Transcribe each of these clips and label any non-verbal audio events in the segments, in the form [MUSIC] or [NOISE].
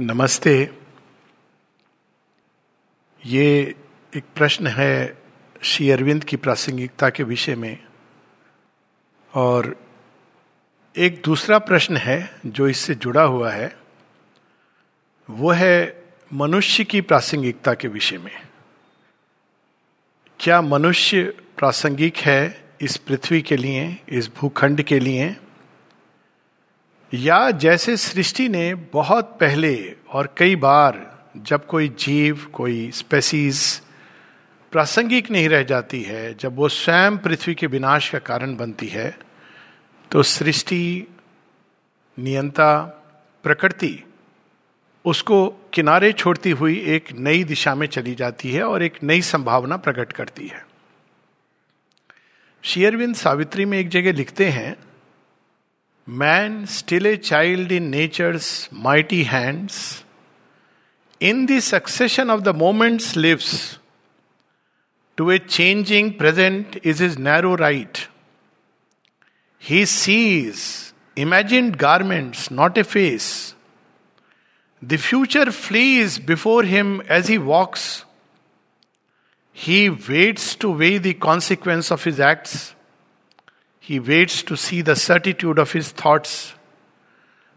नमस्ते। ये एक प्रश्न है श्री अरविंद की प्रासंगिकता के विषय में। और एक दूसरा प्रश्न है जो इससे जुड़ा हुआ है, वो है मनुष्य की प्रासंगिकता के विषय में। क्या मनुष्य प्रासंगिक है इस पृथ्वी के लिए, इस भूखंड के लिए? या जैसे सृष्टि ने बहुत पहले और कई बार जब कोई जीव, कोई स्पेसीज प्रासंगिक नहीं रह जाती है, जब वो स्वयं पृथ्वी के विनाश का कारण बनती है तो सृष्टि, नियंता, प्रकृति, उसको किनारे छोड़ती हुई एक नई दिशा में चली जाती है और एक नई संभावना प्रकट करती है। शेयरविंद सावित्री में एक जगह लिखते हैं Man, still a child in nature's mighty hands, in the succession of the moments lives. To a changing present is his narrow right. He sees imagined garments, not a face. The future flees before him as he walks. He waits to weigh the consequence of his acts He waits to see the certitude of his thoughts.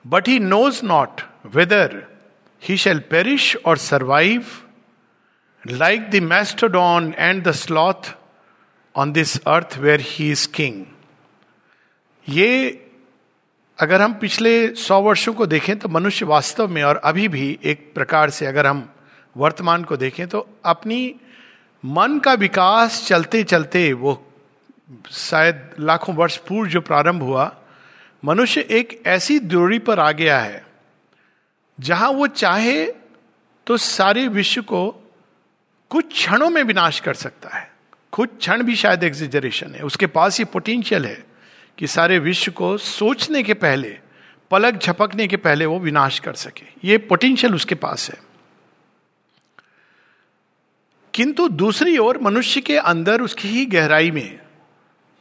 But he knows not whether he shall perish or survive, like the mastodon and the sloth on this earth where he is king. ये अगर हम पिछले सौ वर्षों को देखें तो मनुष्य वास्तव में और अभी भी एक प्रकार से अगर हम वर्तमान को देखें तो अपनी मन का विकास चलते चलते वो शायद लाखों वर्ष पूर्व जो प्रारंभ हुआ, मनुष्य एक ऐसी दूरी पर आ गया है, जहाँ वो चाहे तो सारे विश्व को कुछ क्षणों में विनाश कर सकता है। कुछ क्षण भी शायद एग्जिजरेशन है। उसके पास ये पोटेंशियल है कि सारे विश्व को सोचने के पहले, पलक झपकने के पहले वो विनाश कर सके। ये पोटेंशियल उसके पास है। किंतु दूसरी ओर मनुष्य के अंदर उसकी ही गहराई में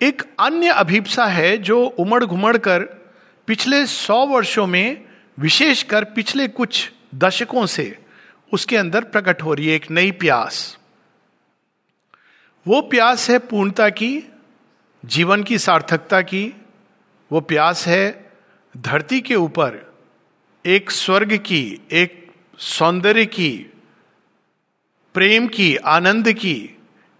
एक अन्य अभिप्सा है जो उमड़ घुमड़ कर पिछले सौ वर्षों में, विशेषकर पिछले कुछ दशकों से, उसके अंदर प्रकट हो रही है एक नई प्यास। वो प्यास है पूर्णता की, जीवन की सार्थकता की। वो प्यास है धरती के ऊपर, एक स्वर्ग की, एक सौंदर्य की, प्रेम की, आनंद की,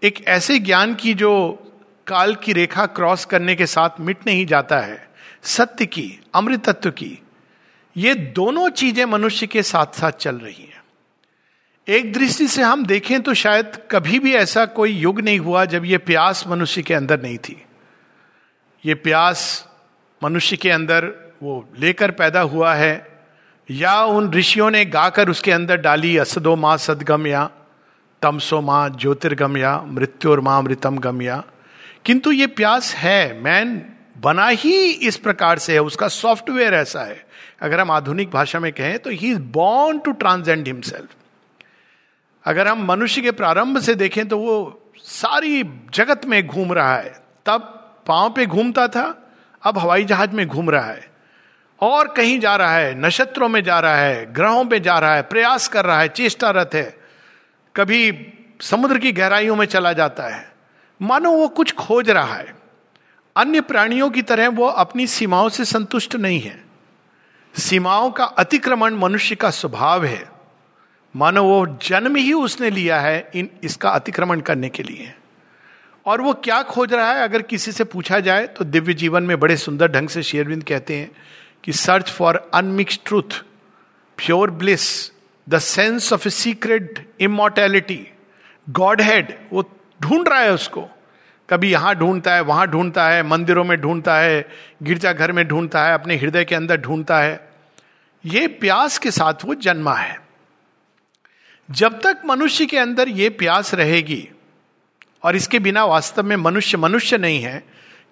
एक ऐसे ज्ञान की जो काल की रेखा क्रॉस करने के साथ मिट नहीं जाता है। सत्य की, अमृतत्व की, ये दोनों चीज़ें मनुष्य के साथ साथ चल रही हैं। एक दृष्टि से हम देखें तो शायद कभी भी ऐसा कोई युग नहीं हुआ जब ये प्यास मनुष्य के अंदर नहीं थी। ये प्यास मनुष्य के अंदर वो लेकर पैदा हुआ है, या उन ऋषियों ने गाकर उसके अंदर डाली असदो माँ सदगम या तमसो माँ ज्योतिर्गम या मृत्युर माँ मृतम गम या किंतु ये प्यास है मैन बना ही इस प्रकार से है, उसका सॉफ्टवेयर ऐसा है। अगर हम आधुनिक भाषा में कहें तो he is born to transcend himself अगर हम मनुष्य के प्रारंभ से देखें तो वो सारी जगत में घूम रहा है। तब पाँव पे घूमता था, अब हवाई जहाज़ में घूम रहा है। और कहीं जा रहा है, नक्षत्रों में जा रहा है, ग्रहों पे जा रहा है, प्रयास कर रहा है, चेष्टारत है। कभी समुद्र की गहराइयों में चला जाता है। मानो वो कुछ खोज रहा है। अन्य प्राणियों की तरह वो अपनी सीमाओं से संतुष्ट नहीं है। सीमाओं का अतिक्रमण मनुष्य का स्वभाव है। मानो वो जन्म ही उसने लिया है इन, इसका अतिक्रमण करने के लिए। और वो क्या खोज रहा है, अगर किसी से पूछा जाए तो दिव्य जीवन में बड़े सुंदर ढंग से शेरविंद कहते हैं कि search for unmixed truth pure bliss the sense of a secret immortality godhead वो ढूंढ रहा है उसको। कभी यहाँ ढूंढता है, वहाँ ढूंढता है, मंदिरों में ढूंढता है, गिरजाघर में ढूंढता है, अपने हृदय के अंदर ढूंढता है। ये प्यास के साथ वो जन्मा है। जब तक मनुष्य के अंदर ये प्यास रहेगी, और इसके बिना वास्तव में मनुष्य मनुष्य नहीं है,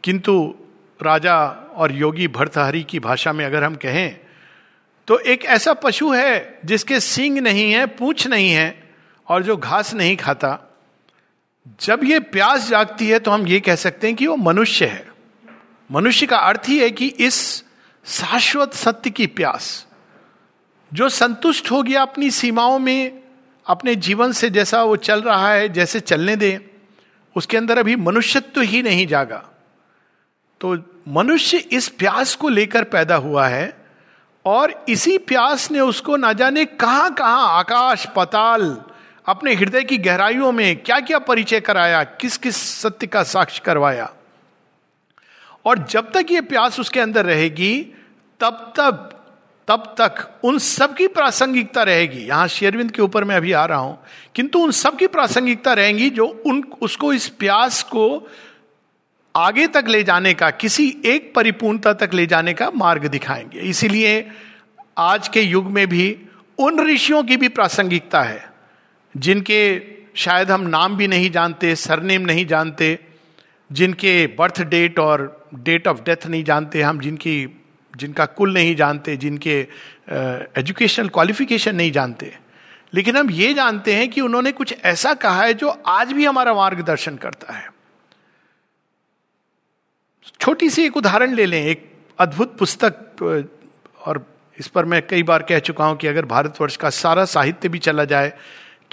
किंतु राजा और योगी भरतहरी की भाषा में अगर हम कहें तो एक ऐसा पशु है जिसके सींग नहीं है, पूछ नहीं है, और जो घास नहीं खाता। जब ये प्यास जागती है तो हम ये कह सकते हैं कि वो मनुष्य है। मनुष्य का अर्थ ही है कि इस शाश्वत सत्य की प्यास, जो संतुष्ट हो गया अपनी सीमाओं में, अपने जीवन से जैसा वो चल रहा है, जैसे चलने दे, उसके अंदर अभी मनुष्यत्व ही नहीं जागा। तो मनुष्य इस प्यास को लेकर पैदा हुआ है और इसी प्यास ने उसको ना जाने कहाँ कहाँ आकाश, पताल अपने हृदय की गहराइयों में क्या क्या परिचय कराया किस किस सत्य का साक्ष्य करवाया। और जब तक ये प्यास उसके अंदर रहेगी, तब तक तब तक उन सब की प्रासंगिकता रहेगी। यहाँ शेरविंद के ऊपर मैं अभी आ रहा हूँ। किंतु उन सब की प्रासंगिकता रहेगी जो उन, उसको इस प्यास को आगे तक ले जाने का, किसी एक परिपूर्णता तक ले जाने का मार्ग दिखाएँगे। इसीलिए आज के युग में भी उन ऋषियों की भी प्रासंगिकता है। जिनके शायद हम नाम भी नहीं जानते सरनेम नहीं जानते जिनके बर्थ डेट और डेट ऑफ़ डेथ नहीं जानते हम जिनकी जिनका कुल नहीं जानते जिनके एजुकेशनल uh, क्वालिफिकेशन नहीं जानते। लेकिन हम ये जानते हैं कि उन्होंने कुछ ऐसा कहा है जो आज भी हमारा मार्गदर्शन करता है। छोटी सी एक उदाहरण ले लें एक अद्भुत पुस्तक और इस पर मैं कई बार कह चुका हूँ कि अगर भारतवर्ष का सारा साहित्य भी चला जाए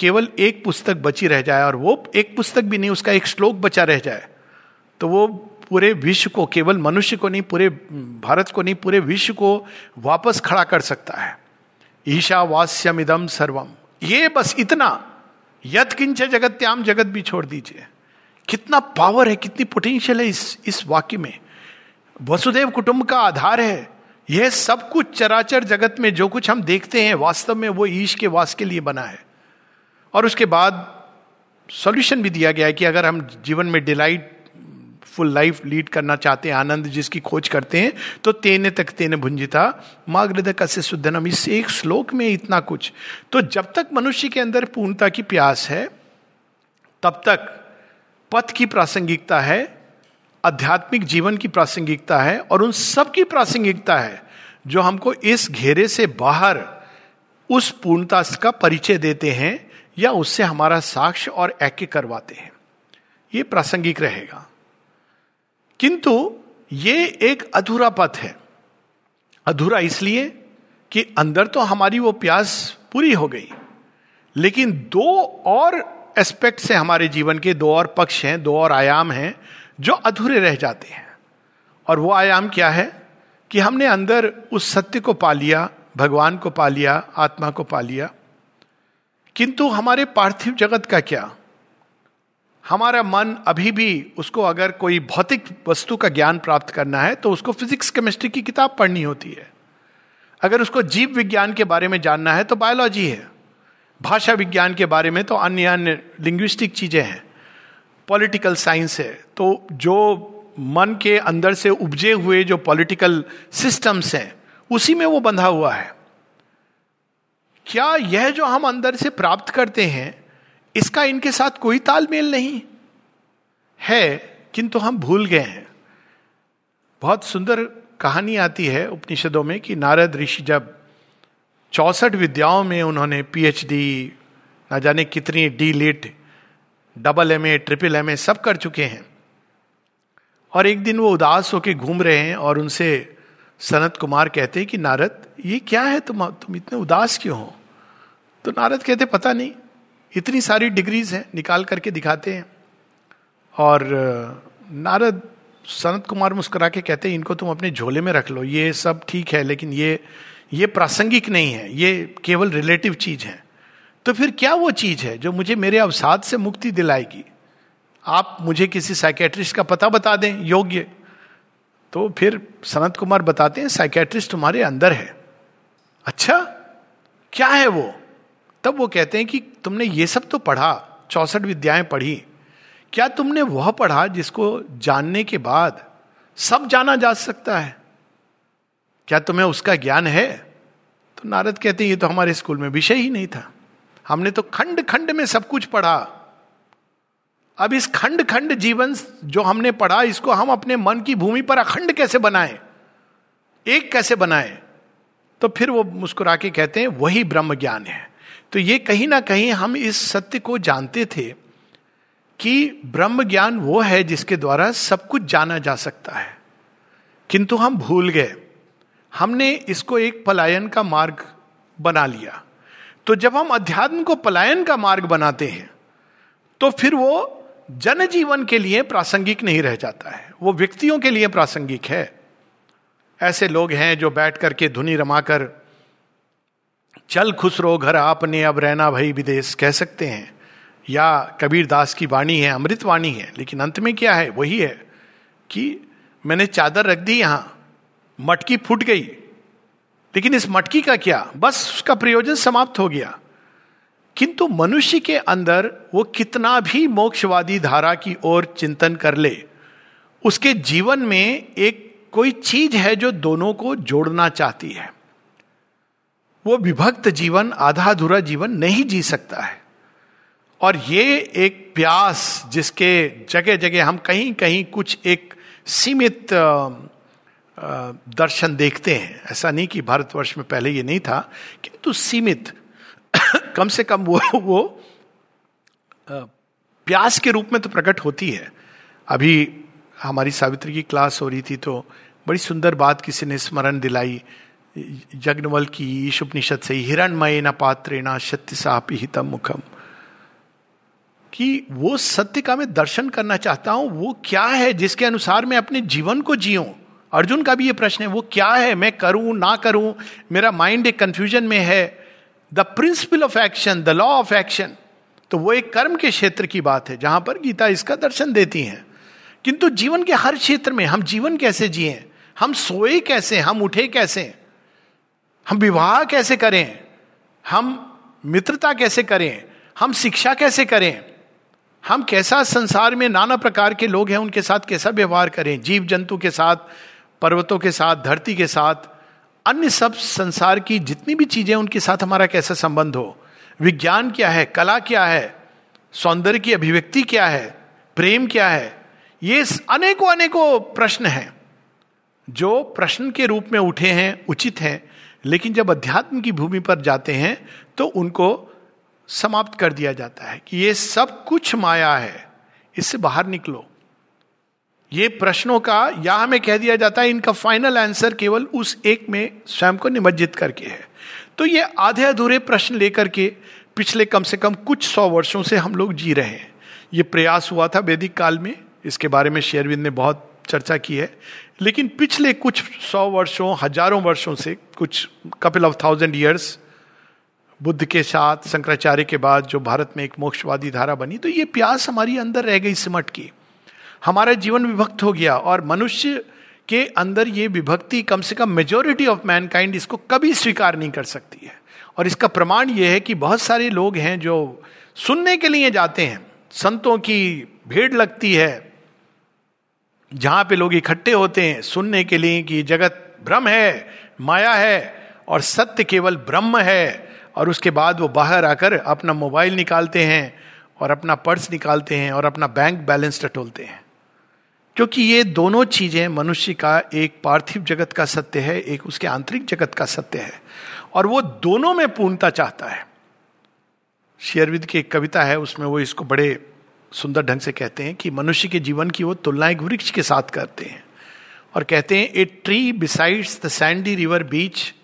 केवल एक पुस्तक बची रह जाए और वो एक पुस्तक भी नहीं, उसका एक श्लोक बचा रह जाए तो वो पूरे विश्व को, केवल मनुष्य को नहीं, पूरे भारत को नहीं, पूरे विश्व को वापस खड़ा कर सकता है। ईशावास्यम इदम सर्वम ये बस इतना। यथ किंच जगत्याम, जगत भी छोड़ दीजिए। कितना पावर है, कितनी पोटेंशियल है इस इस वाक्य में। वसुदेव कुटुंब का आधार है। यह सब कुछ चराचर जगत में जो कुछ हम देखते हैं, वास्तव में वो ईश के वास के लिए बना है। और उसके बाद सॉल्यूशन भी दिया गया है कि अगर हम जीवन में डिलाइट फुल लाइफ लीड करना चाहते हैं, आनंद जिसकी खोज करते हैं तो तेने तक तेने भुंजिता माँ हृदय कस्य शुद्धनम इस एक श्लोक में इतना कुछ। तो जब तक मनुष्य के अंदर पूर्णता की प्यास है, तब तक पथ की प्रासंगिकता है, आध्यात्मिक जीवन की प्रासंगिकता है और उन सब की प्रासंगिकता है जो हमको इस घेरे से बाहर उस पूर्णता का परिचय देते हैं या उससे हमारा साक्ष्य और ऐक्य करवाते हैं। ये प्रासंगिक रहेगा। किंतु ये एक अधूरा पथ है। अधूरा इसलिए कि अंदर तो हमारी वो प्यास पूरी हो गई, लेकिन दो और एस्पेक्ट से हमारे जीवन के दो और पक्ष हैं, दो और आयाम हैं, जो अधूरे रह जाते हैं। और वो आयाम क्या है? कि हमने अंदर उस सत्य को पा लिया, भगवान को पा लिया, आत्मा को पा लिया किंतु हमारे पार्थिव जगत का क्या? हमारा मन अभी भी उसको अगर कोई भौतिक वस्तु का ज्ञान प्राप्त करना है तो उसको फिजिक्स केमिस्ट्री की किताब पढ़नी होती है। अगर उसको जीव विज्ञान के बारे में जानना है तो बायोलॉजी है। भाषा विज्ञान के बारे में तो अन्य अन्य लिंग्विस्टिक चीज़ें हैं। पॉलिटिकल साइंस है। तो जो मन के अंदर से उपजे हुए जो पॉलिटिकल सिस्टम्स हैं, उसी में वो बंधा हुआ है। क्या यह जो हम अंदर से प्राप्त करते हैं, इसका इनके साथ कोई तालमेल नहीं? है, किंतु हम भूल गए हैं। बहुत सुंदर कहानी आती है उपनिषदों में कि नारद ऋषि जब चौसठ विद्याओं में उन्होंने पीएचडी ना जाने कितनी D Lit double M A triple M A सब कर चुके हैं। और एक दिन वो उदास होकर घूम रहे हैं और उनसे सनत कुमार कहते हैं कि, नारद, ये क्या है तुम तुम इतने उदास क्यों हो? तो नारद कहते, पता नहीं, इतनी सारी डिग्रीज हैं, निकाल करके दिखाते हैं। और नारद सनत कुमार मुस्कुरा के कहते हैं, इनको तुम अपने झोले में रख लो, ये सब ठीक है, लेकिन ये ये प्रासंगिक नहीं है, ये केवल रिलेटिव चीज़ है। तो फिर क्या वो चीज़ है जो मुझे मेरे अवसाद से मुक्ति दिलाएगी? आप मुझे किसी साइकेट्रिस्ट का पता बता दें, योग्य। तो फिर सनत कुमार बताते हैं साइकेट्रिस्ट तुम्हारे अंदर है। अच्छा क्या है वो? तब वो कहते हैं कि तुमने ये सब तो पढ़ा, चौसठ विद्याएँ पढ़ी। क्या तुमने वह पढ़ा जिसको जानने के बाद सब जाना जा सकता है? क्या तुम्हें उसका ज्ञान है? तो नारद कहते हैं, ये तो हमारे स्कूल में विषय ही नहीं था। हमने तो खंड खंड में सब कुछ पढ़ा। अब इस खंड खंड जीवन जो हमने पढ़ा, इसको हम अपने मन की भूमि पर अखंड कैसे बनाए? एक कैसे बनाए? तो फिर वो मुस्कुरा के कहते हैं, वही ब्रह्म ज्ञान है। तो ये कहीं ना कहीं हम इस सत्य को जानते थे कि ब्रह्म ज्ञान वो है जिसके द्वारा सब कुछ जाना जा सकता है। किंतु हम भूल गए। हमने इसको एक पलायन का मार्ग बना लिया। तो जब हम अध्यात्म को पलायन का मार्ग बनाते हैं तो फिर वो जनजीवन के लिए प्रासंगिक नहीं रह जाता है। वो व्यक्तियों के लिए प्रासंगिक है। ऐसे लोग हैं जो बैठ करके धुनी रमाकर चल खुश रो घर, आपने अब रहना भाई विदेश, कह सकते हैं। या कबीर दास की वाणी है, अमृत वाणी है, लेकिन अंत में क्या है? वही है कि मैंने चादर रख दी यहाँ, मटकी फूट गई। लेकिन इस मटकी का क्या? बस उसका प्रयोजन समाप्त हो गया। किंतु मनुष्य के अंदर वो कितना भी मोक्षवादी धारा की ओर चिंतन कर ले, उसके जीवन में एक कोई चीज़ है जो दोनों को जोड़ना चाहती है। वो विभक्त जीवन आधा अधूरा जीवन नहीं जी सकता है। और ये एक प्यास जिसके जगह जगह हम कहीं कहीं कुछ एक सीमित दर्शन देखते हैं। ऐसा नहीं कि भारतवर्ष में पहले ये नहीं था, किंतु सीमित। [COUGHS] कम से कम वो वो प्यास के रूप में तो प्रकट होती है। अभी हमारी सावित्री की क्लास हो रही थी तो बड़ी सुंदर बात किसी ने स्मरण दिलाई। जगनवल की ईश उपनिषद से हिरणमय न पात्र पात्रेणा सत्य सापी हितम मुखम कि वो सत्य का मैं दर्शन करना चाहता हूँ, वो क्या है जिसके अनुसार मैं अपने जीवन को जीऊं अर्जुन का भी ये प्रश्न है, वो क्या है? मैं करूँ, ना करूँ? मेरा माइंड एक कंफ्यूजन में है। The principle of action the law of action तो वो एक कर्म के क्षेत्र की बात है, जहाँ पर गीता इसका दर्शन देती है। किंतु जीवन के हर क्षेत्र में हम जीवन कैसे जिए? हम सोए कैसे हम उठे कैसे हम विवाह कैसे करें? हम मित्रता कैसे करें? हम शिक्षा कैसे करें? हम कैसा संसार में नाना प्रकार के लोग हैं, उनके साथ कैसा व्यवहार करें? जीव जंतु के साथ, पर्वतों के साथ, धरती के साथ, अन्य सब संसार की जितनी भी चीज़ें उनके साथ हमारा कैसा संबंध हो? विज्ञान क्या है? कला क्या है? सौंदर्य की अभिव्यक्ति क्या है? प्रेम क्या है? ये अनेकों अनेकों प्रश्न हैं, जो प्रश्न के रूप में उठे हैं, उचित हैं लेकिन जब अध्यात्म की भूमि पर जाते हैं तो उनको समाप्त कर दिया जाता है कि ये सब कुछ माया है, इससे बाहर निकलो। ये प्रश्नों का या हमें कह दिया जाता है, इनका फाइनल आंसर केवल उस एक में स्वयं को निमज्जित करके है। तो ये आधे अधूरे प्रश्न लेकर के पिछले कम से कम कुछ सौ वर्षों से हम लोग जी रहे हैं। ये प्रयास हुआ था वैदिक काल में, इसके बारे में शेयरविंद ने बहुत चर्चा की है। लेकिन पिछले कुछ सौ वर्षों, हज़ारों वर्षों से, कुछ couple of thousand years Buddha के साथ, शंकराचार्य के बाद जो भारत में एक मोक्षवादी धारा बनी तो ये प्यास हमारी अंदर रह गई सिमट की। हमारा जीवन विभक्त हो गया और मनुष्य के अंदर ये विभक्ति कम से कम मेजोरिटी ऑफ़ मैनकाइंड इसको कभी स्वीकार नहीं कर सकती है। और इसका प्रमाण ये है कि बहुत सारे लोग हैं जो सुनने के लिए जाते हैं। संतों की भीड़ लगती है जहाँ पे लोग इकट्ठे होते हैं सुनने के लिए कि जगत भ्रम है, माया है, और सत्य केवल ब्रह्म है, और उसके बाद वो बाहर आकर अपना मोबाइल निकालते हैं, और अपना पर्स निकालते हैं, और अपना बैंक बैलेंस टटोलते हैं। क्योंकि ये दोनों चीज़ें मनुष्य का एक पार्थिव जगत का सत्य है, एक उसके आंतरिक जगत का सत्य है, और वो दोनों में पूर्णता चाहता है। शेयरविद की एक कविता है, उसमें वो इसको बड़े सुंदर ढंग से कहते हैं कि मनुष्य के जीवन की वो तुलना एक वृक्ष के साथ करते हैं और कहते हैं a tree besides the sandy river beach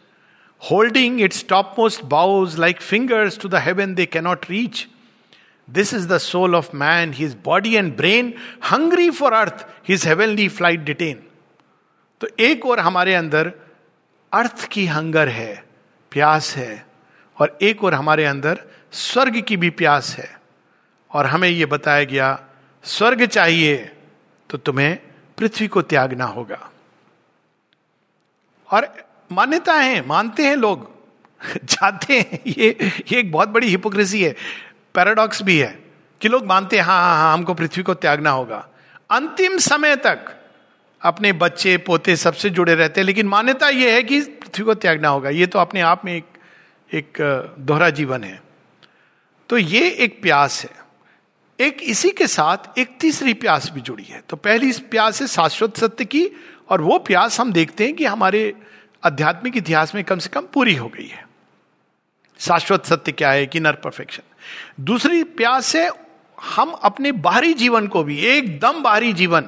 holding its topmost boughs like fingers to the heaven they cannot reach this is the soul of man his body and brain hungry for earth his heavenly flight detain तो एक और हमारे अंदर अर्थ की hunger है, प्यास है, और एक और हमारे अंदर स्वर्ग की भी प्यास है। और हमें यह बताया गया, स्वर्ग चाहिए तो तुम्हें पृथ्वी को त्यागना होगा। और मान्यता है, मानते हैं लोग [LAUGHS] जाते हैं, ये ये एक बहुत बड़ी हिपोक्रेसी है पैराडॉक्स भी है, कि लोग मानते हैं हाँ हाँ हाँ हमको पृथ्वी को त्यागना होगा। अंतिम समय तक अपने बच्चे, पोते सबसे जुड़े रहते हैं, लेकिन मान्यता यह है कि पृथ्वी को त्यागना होगा। ये तो अपने आप में एक एक दोहरा जीवन है। तो ये एक प्यास है। एक इसी के साथ एक तीसरी प्यास भी जुड़ी है। तो पहली प्यास है शाश्वत सत्य की और वो प्यास हम देखते हैं कि हमारे आध्यात्मिक इतिहास में कम से कम पूरी हो गई है। शाश्वत सत्य क्या है कि नर परफेक्शन? दूसरी प्यास है हम अपने बाहरी जीवन को भी, एकदम बाहरी जीवन,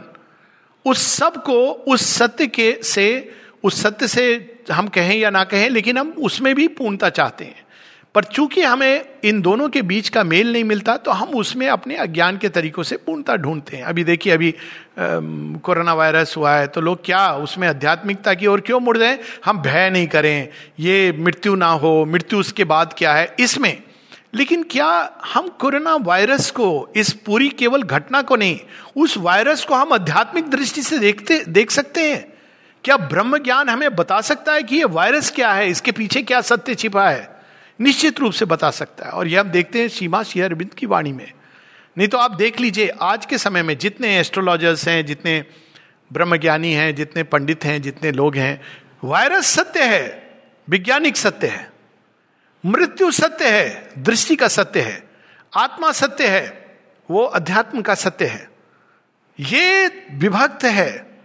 उस सबको, उस सत्य के से, उस सत्य से हम कहें या ना कहें, लेकिन हम उसमें भी पूर्णता चाहते हैं। पर चूँकि हमें इन दोनों के बीच का मेल नहीं मिलता तो हम उसमें अपने अज्ञान के तरीकों से पूर्णता ढूंढते हैं। अभी देखिए, अभी कोरोना वायरस हुआ है तो लोग क्या उसमें आध्यात्मिकता की ओर क्यों मुड़ जाए हम भय नहीं करें, ये मृत्यु ना हो, मृत्यु उसके बाद क्या है? इसमें। लेकिन क्या हम कोरोना वायरस को, इस पूरी केवल घटना को नहीं, उस वायरस को हम आध्यात्मिक दृष्टि से देखते, देख सकते हैं? क्या ब्रह्म ज्ञान हमें बता सकता है कि ये वायरस क्या है? इसके पीछे क्या सत्य छिपा है? निश्चित रूप से बता सकता है। और यह हम देखते हैं सीमा शी अरविंद की वाणी में। नहीं तो आप देख लीजिए, आज के समय में जितने एस्ट्रोलॉजर्स हैं, जितने ब्रह्मज्ञानी हैं, जितने पंडित हैं, जितने लोग हैं वायरस सत्य है, वैज्ञानिक सत्य है, मृत्यु सत्य है, दृष्टि का सत्य है, आत्मा सत्य है, वो अध्यात्म का सत्य है। ये विभक्त है।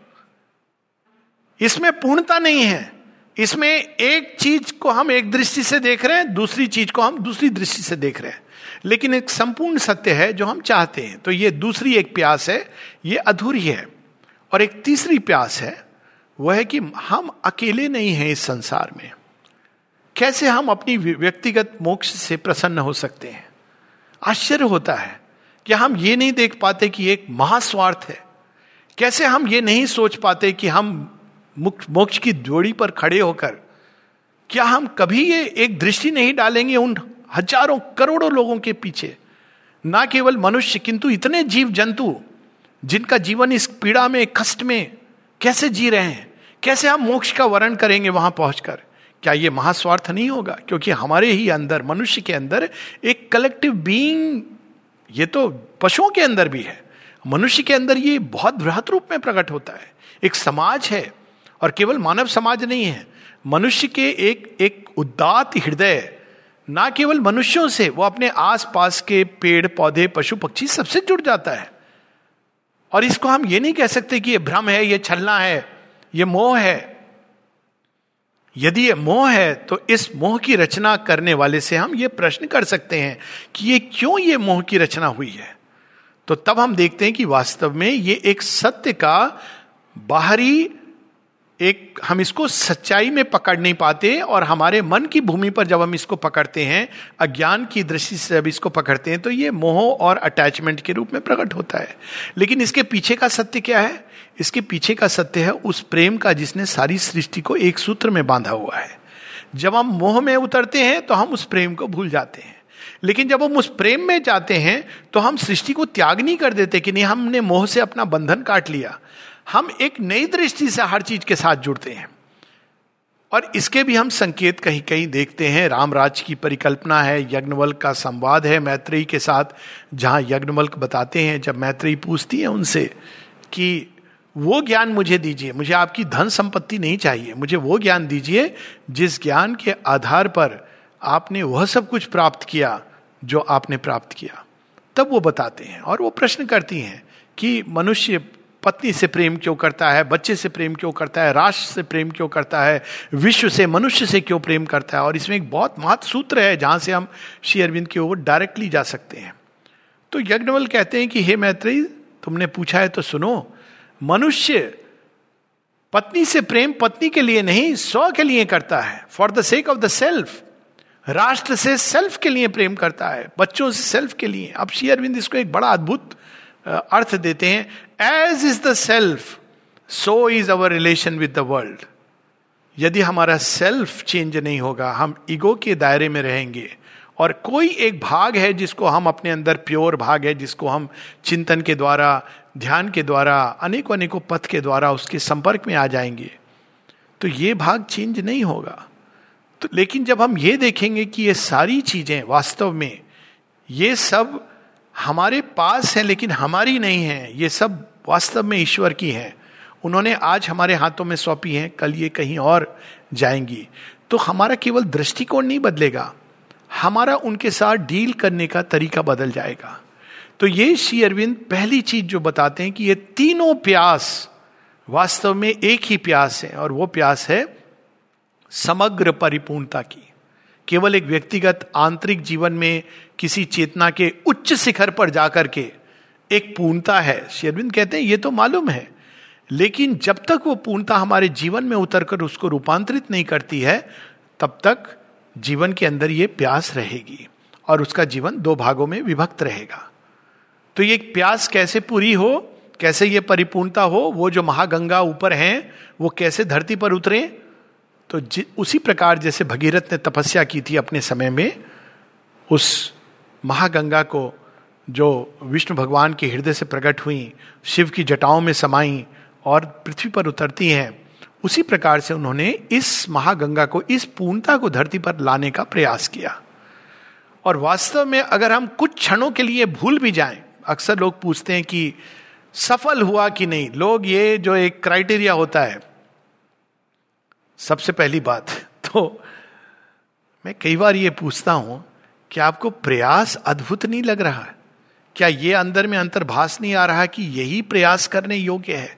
इसमें पूर्णता नहीं है। इसमें एक चीज़ को हम एक दृष्टि से देख रहे हैं, दूसरी चीज़ को हम दूसरी दृष्टि से देख रहे हैं। लेकिन एक संपूर्ण सत्य है जो हम चाहते हैं। तो ये दूसरी एक प्यास है, ये अधूरी है। और एक तीसरी प्यास है, वह है कि हम अकेले नहीं हैं इस संसार में। कैसे हम अपनी व्यक्तिगत मोक्ष से प्रसन्न हो सकते हैं? आश्चर्य होता है कि हम ये नहीं देख पाते कि एक महास्वार्थ है। कैसे हम ये नहीं सोच पाते कि हम मोक्ष की जोड़ी पर खड़े होकर, क्या हम कभी ये एक दृष्टि नहीं डालेंगे उन हज़ारों करोड़ों लोगों के पीछे? ना केवल मनुष्य, किंतु इतने जीव जंतु जिनका जीवन इस पीड़ा में, कष्ट में, कैसे जी रहे हैं? कैसे हम मोक्ष का वर्ण करेंगे वहाँ पहुंचकर? क्या ये महास्वार्थ नहीं होगा? क्योंकि हमारे ही अंदर, मनुष्य के अंदर एक कलेक्टिव बीइंग ये तो पशुओं के अंदर भी है। मनुष्य के अंदर ये बहुत बृहत रूप में प्रकट होता है। एक समाज है और केवल मानव समाज नहीं है, मनुष्य के एक एक उदात हृदय, ना केवल मनुष्यों से, वो अपने आसपास के पेड़, पौधे, पशु, पक्षी सबसे जुड़ जाता है। और इसको हम ये नहीं कह सकते कि ये भ्रम है, ये छलना है, ये मोह है। यदि ये मोह है तो इस मोह की रचना करने वाले से हम ये प्रश्न कर सकते हैं कि ये क्यों ये मोह की रचना हुई है? तो तब हम देखते हैं कि वास्तव में ये एक सत्य का बाहरी एक, हम इसको सच्चाई में पकड़ नहीं पाते और हमारे मन की भूमि पर जब हम इसको पकड़ते हैं, अज्ञान की दृष्टि से जब इसको पकड़ते हैं तो ये मोह और अटैचमेंट के रूप में प्रकट होता है। लेकिन इसके पीछे का सत्य क्या है? इसके पीछे का सत्य है उस प्रेम का जिसने सारी सृष्टि को एक सूत्र में बांधा हुआ है। जब हम मोह में उतरते हैं तो हम उस प्रेम को भूल जाते हैं। लेकिन जब हम उस प्रेम में जाते हैं तो हम सृष्टि को त्याग नहीं कर देते कि नहीं, हमने मोह से अपना बंधन काट लिया। हम एक नई दृष्टि से हर चीज़ के साथ जुड़ते हैं। और इसके भी हम संकेत कहीं कहीं देखते हैं। रामराज की परिकल्पना है, यज्ञवल्क का संवाद है मैत्रेयी के साथ, जहाँ यज्ञवल्क बताते हैं, जब मैत्रेयी पूछती है उनसे कि, वो ज्ञान मुझे दीजिए, मुझे आपकी धन संपत्ति नहीं चाहिए, मुझे वो ज्ञान दीजिए, जिस ज्ञान के आधार पर आपने वह सब कुछ प्राप्त किया, जो आपने प्राप्त किया। तब वो बताते हैं और वो प्रश्न करती हैं कि, मनुष्य पत्नी से प्रेम क्यों करता है, बच्चे से प्रेम क्यों करता है, राष्ट्र से प्रेम क्यों करता है, विश्व से, मनुष्य से क्यों प्रेम करता है? और इसमें एक बहुत महत्व सूत्र है जहाँ से हम श्री अरविंद की ओर डायरेक्टली जा सकते हैं। तो यज्ञवल कहते हैं कि, हे मैत्री, तुमने पूछा है तो सुनो। मनुष्य पत्नी से प्रेम पत्नी के लिए नहीं, स्व के लिए करता है। For the sake of the self राष्ट्र से सेल्फ के लिए प्रेम करता है, बच्चों से सेल्फ के लिए। अब श्री अरविंद इसको एक बड़ा अद्भुत अर्थ देते हैं as is the self so is our relation with the world यदि हमारा सेल्फ चेंज नहीं होगा, हम ईगो के दायरे में रहेंगे, और कोई एक भाग है जिसको हम अपने अंदर प्योर भाग है, जिसको हम चिंतन के द्वारा, ध्यान के द्वारा अनेकों अनेकों पथ के द्वारा उसके संपर्क में आ जाएँगे तो ये भाग चेंज नहीं होगा। तो लेकिन जब हम ये देखेंगे कि ये सारी चीज़ें वास्तव में, ये सब हमारे पास है, लेकिन हमारी नहीं है। ये सब वास्तव में ईश्वर की है। उन्होंने आज हमारे हाथों में सौंपी है, कल ये कहीं और जाएँगी। तो हमारा केवल दृष्टिकोण नहीं बदलेगा। हमारा उनके साथ डील करने का तरीका बदल जाएगा। तो ये श्री अरविंद पहली चीज़ जो बताते हैं कि ये तीनों प्यास वास्तव में एक ही प्यास है, और वो प्यास है समग्र परिपूर्णता की। केवल एक व्यक्तिगत आंतरिक जीवन में किसी चेतना के उच्च शिखर पर जाकर के एक पूर्णता है। शेरविंद कहते हैं, ये तो मालूम है, लेकिन जब तक वो पूर्णता हमारे जीवन में उतर कर उसको रूपांतरित नहीं करती है, तब तक जीवन के अंदर ये प्यास रहेगी और उसका जीवन दो भागों में विभक्त रहेगा। तो ये प्यास कैसे पूरी हो, कैसे ये परिपूर्णता हो, वो जो महागंगा ऊपर हैं, वो कैसे धरती पर उतरे? तो उसी प्रकार जैसे भगीरथ ने तपस्या की थी अपने समय में, उस महागंगा को जो विष्णु भगवान के हृदय से प्रकट हुई, शिव की जटाओं में समाई और पृथ्वी पर उतरती हैं, उसी प्रकार से उन्होंने इस महागंगा को, इस पूर्णता को धरती पर लाने का प्रयास किया। और वास्तव में अगर हम कुछ क्षणों के लिए भूल भी जाएँ, अक्सर लोग पूछते हैं कि सफल हुआ कि नहीं? लोग ये जो एक क्राइटेरिया होता है, सबसे पहली बात [LAUGHS] तो मैं कई बार ये पूछता हूँ कि आपको प्रयास अद्भुत नहीं लग रहा है। क्या ये अंदर में अंतर्भास नहीं आ रहा कि यही प्रयास करने योग्य है?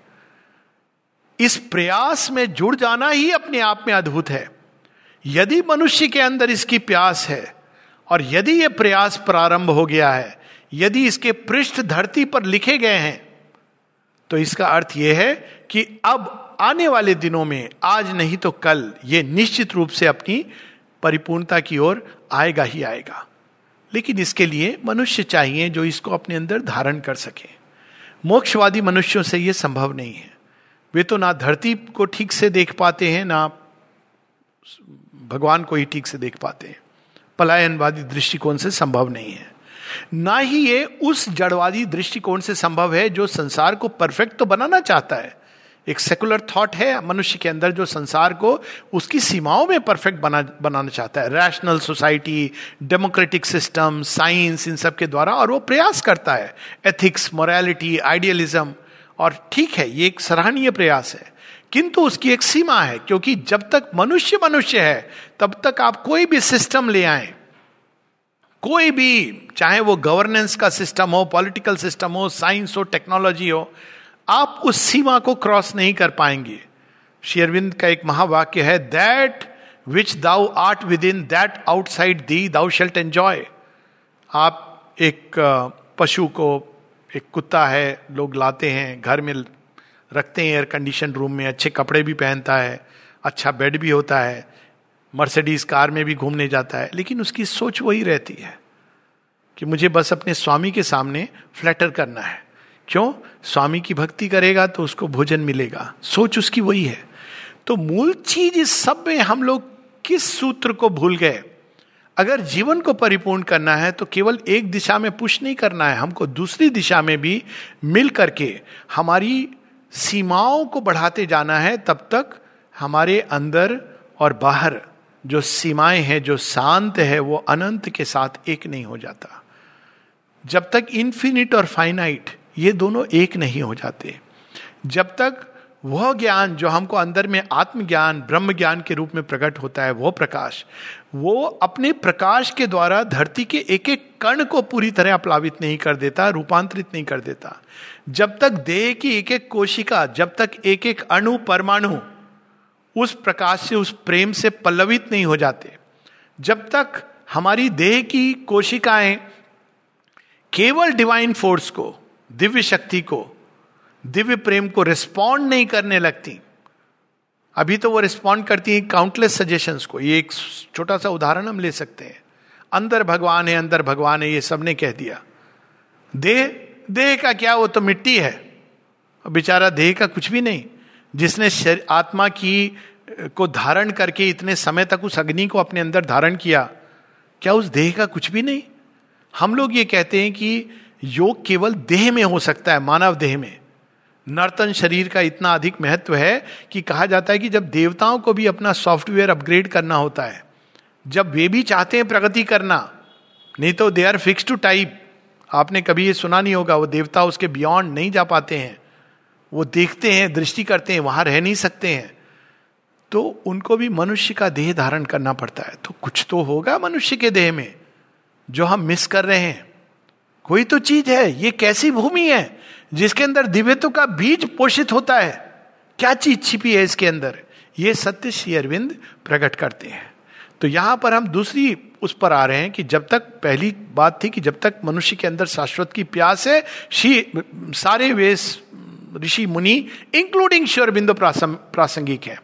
इस प्रयास में जुड़ जाना ही अपने आप में अद्भुत है। यदि मनुष्य के अंदर इसकी प्यास है और यदि यह प्रयास प्रारंभ हो गया है, यदि इसके पृष्ठ धरती पर लिखे गए हैं तो इसका अर्थ यह है कि अब आने वाले दिनों में, आज नहीं तो कल, ये निश्चित रूप से अपनी परिपूर्णता की ओर आएगा ही आएगा। लेकिन इसके लिए मनुष्य चाहिए जो इसको अपने अंदर धारण कर सके। मोक्षवादी मनुष्यों से यह संभव नहीं है। वे तो ना धरती को ठीक से देख पाते हैं, ना भगवान को ही ठीक से देख पाते हैं। पलायनवादी दृष्टिकोण से संभव नहीं है। ना ही ये उस जड़वादी दृष्टिकोण से संभव है जो संसार को परफेक्ट तो बनाना चाहता है एक सेकुलर थॉट है, मनुष्य के अंदर जो संसार को उसकी सीमाओं में परफेक्ट बना, बनाना चाहता है। Rational society democratic system science इन सब के द्वारा, और वो प्रयास करता है। एथिक्स मोरालिटी आइडियलिज्म और ठीक है, ये एक सराहनीय प्रयास है। किंतु उसकी एक सीमा है, क्योंकि जब तक मनुष्य मनुष्य है, तब तक आप कोई भी सिस्टम ले आए, कोई भी, चाहे वो गवर्नेंस का सिस्टम हो पॉलिटिकल सिस्टम हो साइंस हो टेक्नोलॉजी हो आप उस सीमा को क्रॉस नहीं कर पाएँगे। शेरविंद का एक महावाक्य है that which thou art within that outside thee thou shalt enjoy आप एक पशु को, एक कुत्ता है, लोग लाते हैं, घर में रखते हैं एयर कंडीशन रूम में, अच्छे कपड़े भी पहनता है अच्छा बेड भी होता है मर्सिडीज कार में भी घूमने जाता है, लेकिन उसकी सोच वही रहती है कि मुझे बस अपने स्वामी के सामने फ्लैटर करना है। क्यों? स्वामी की भक्ति करेगा तो उसको भोजन मिलेगा। सोच उसकी वही है। तो मूल चीज़ इस सब में हम लोग किस सूत्र को भूल गए? अगर जीवन को परिपूर्ण करना है तो केवल एक दिशा में पुश नहीं करना है, हमको दूसरी दिशा में भी मिल करके हमारी सीमाओं को बढ़ाते जाना है, तब तक हमारे अंदर और बाहर जो सीमाएँ हैं, जो शांत है, वो अनंत के साथ एक नहीं हो जाता। जब तक इन्फिनिट और फाइनाइट ये दोनों एक नहीं हो जाते। जब तक वह ज्ञान जो हमको अंदर में आत्मज्ञान ब्रह्म ज्ञान के रूप में प्रकट होता है, वो प्रकाश, वो अपने प्रकाश के द्वारा धरती के एक एक कण को पूरी तरह अपलावित नहीं कर देता, रूपांतरित नहीं कर देता। जब तक देह की एक एक कोशिका, जब तक एक एक अणु, परमाणु उस प्रकाश से, उस प्रेम से पल्लवित नहीं हो जाते। जब तक हमारी देह की कोशिकाएँ केवल डिवाइन फोर्स को दिव्य शक्ति को, दिव्य प्रेम को रिस्पॉन्ड नहीं करने लगती। अभी तो वो रिस्पॉन्ड करती है काउंटलेस सजेशंस को। ये एक छोटा सा उदाहरण हम ले सकते हैं। अंदर भगवान है, अंदर भगवान है, ये सबने कह दिया। देह देह का क्या? वो तो मिट्टी है। बेचारा देह का कुछ भी नहीं। जिसने आत्मा की को धारण करके इतने समय तक उस अग्नि को अपने अंदर धारण किया, क्या उस देह का कुछ भी नहीं? हम लोग ये कहते हैं कि योग केवल देह में हो सकता है, मानव देह में। नर्तन शरीर का इतना अधिक महत्व है कि कहा जाता है कि जब देवताओं को भी अपना सॉफ्टवेयर अपग्रेड करना होता है, जब वे भी चाहते हैं प्रगति करना, नहीं तो they are fix to type आपने कभी ये सुना नहीं होगा, वो देवता उसके बियॉन्ड नहीं जा पाते हैं। वो देखते हैं, दृष्टि करते हैं, वहाँ रह नहीं सकते हैं। तो उनको भी मनुष्य का देह धारण करना पड़ता है। तो कुछ तो होगा मनुष्य के देह में, जो हम मिस कर रहे हैं। कोई तो चीज़ है, ये कैसी भूमि है जिसके अंदर दिव्यत्व का बीज पोषित होता है? क्या चीज़ छिपी है इसके अंदर? ये सत्य श्री अरविंद प्रकट करते हैं। तो यहाँ पर हम दूसरी उस पर आ रहे हैं कि जब तक पहली बात थी कि जब तक मनुष्य के अंदर शाश्वत की प्यास है शी सारे वे ऋषि, मुनि इंक्लूडिंग श्योरबिंदु प्रासंगिक है।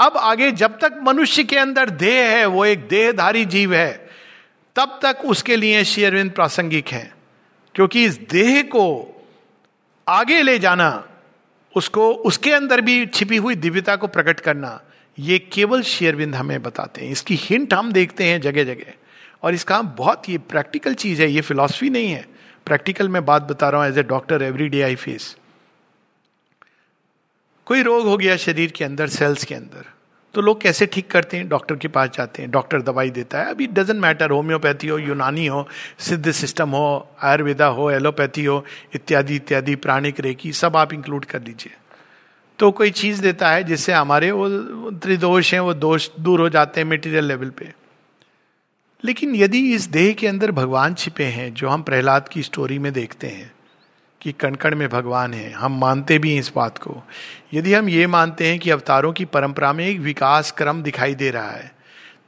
अब आगे जब तक मनुष्य के अंदर देह है, वो एक देहधारी जीव है, तब तक उसके लिए शेयरविंद प्रासंगिक है। क्योंकि इस देह को आगे ले जाना, उसको, उसके अंदर भी छिपी हुई दिव्यता को प्रकट करना, ये केवल शेयरविंद हमें बताते हैं। इसकी हिंट हम देखते हैं जगह जगह और इसका बहुत ये प्रैक्टिकल चीज़ है, ये फिलॉसफी नहीं है। प्रैक्टिकल में बात बता रहा हूँ as a doctor every day I face कोई रोग हो गया शरीर के अंदर सेल्स के अंदर। तो लोग कैसे ठीक करते हैं? डॉक्टर के पास जाते हैं, डॉक्टर दवाई देता है। अभी डजेंट मैटर होम्योपैथी हो, यूनानी हो, सिद्ध सिस्टम हो, आयुर्वेदा हो एलोपैथी हो, इत्यादि इत्यादि, प्राणिक रेखी सब आप इंक्लूड कर लीजिए। तो कोई चीज़ देता है जिससे हमारे वो त्रिदोष हैं, वो दोष दूर हो जाते हैं मेटीरियल लेवल पे। लेकिन यदि इस देह के अंदर भगवान छिपे हैं, जो हम प्रहलाद की स्टोरी में देखते हैं कि कणकण में भगवान है हम मानते भी हैं इस बात को। यदि हम ये मानते हैं कि अवतारों की परंपरा में एक विकास क्रम दिखाई दे रहा है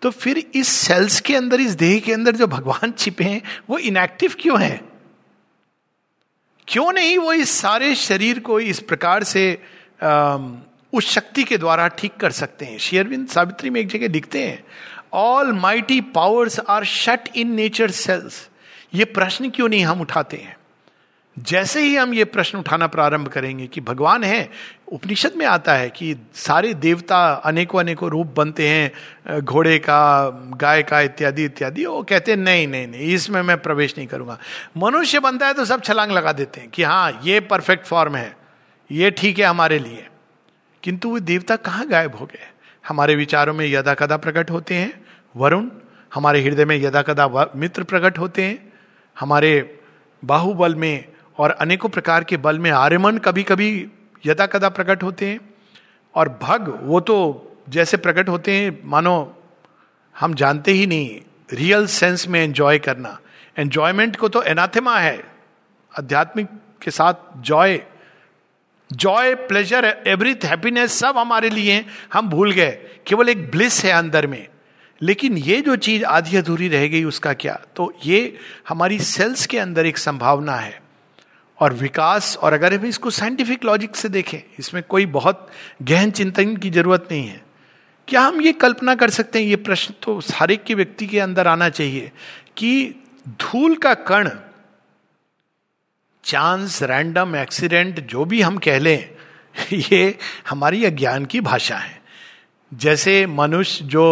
तो फिर इस सेल्स के अंदर इस देह के अंदर जो भगवान छिपे हैं वो इनएक्टिव क्यों है? क्यों नहीं वो इस सारे शरीर को इस प्रकार से आ, उस शक्ति के द्वारा ठीक कर सकते हैं? शेयरविंद सावित्री में एक जगह लिखते हैं almighty powers are shut in nature cells ये प्रश्न क्यों नहीं हम उठाते हैं? जैसे ही हम ये प्रश्न उठाना प्रारंभ करेंगे कि भगवान है, उपनिषद में आता है कि सारे देवता अनेकों अनेकों रूप बनते हैं घोड़े का, गाय का इत्यादि इत्यादि। वो कहते हैं, नहीं नहीं नहीं, इसमें मैं प्रवेश नहीं करूँगा। मनुष्य बनता है तो सब छलांग लगा देते हैं कि हाँ ये परफेक्ट फॉर्म है, ये ठीक है हमारे लिए। किंतु वो देवता कहाँ गायब हो गए? हमारे विचारों में यदा कदा प्रकट होते हैं, वरुण, हमारे हृदय में यदा कदा मित्र प्रकट होते हैं, हमारे बाहुबल में और अनेकों प्रकार के बल में आर्यमन कभी कभी यदा कदा प्रकट होते हैं। और भग, वो तो जैसे प्रकट होते हैं, मानो हम जानते ही नहीं रियल सेंस में एंजॉय करना। एंजॉयमेंट को तो एनाथेमा है। आध्यात्मिक के साथ joy joy pleasure everything happiness सब हमारे लिए हम भूल गए, केवल एक ब्लिस है अंदर में। लेकिन ये जो चीज़ आधी अधूरी रह गई, उसका क्या? तो ये हमारी सेल्स के अंदर एक संभावना है। और विकास, और अगर हम इसको साइंटिफिक लॉजिक से देखें, इसमें कोई बहुत गहन चिंतन की ज़रूरत नहीं है। क्या हम ये कल्पना कर सकते हैं, ये प्रश्न तो हर के व्यक्ति के अंदर आना चाहिए, कि धूल का कण चांस रैंडम एक्सीडेंट जो भी हम कह लें, [LAUGHS] ये हमारी अज्ञान की भाषा है। जैसे मनुष्य जो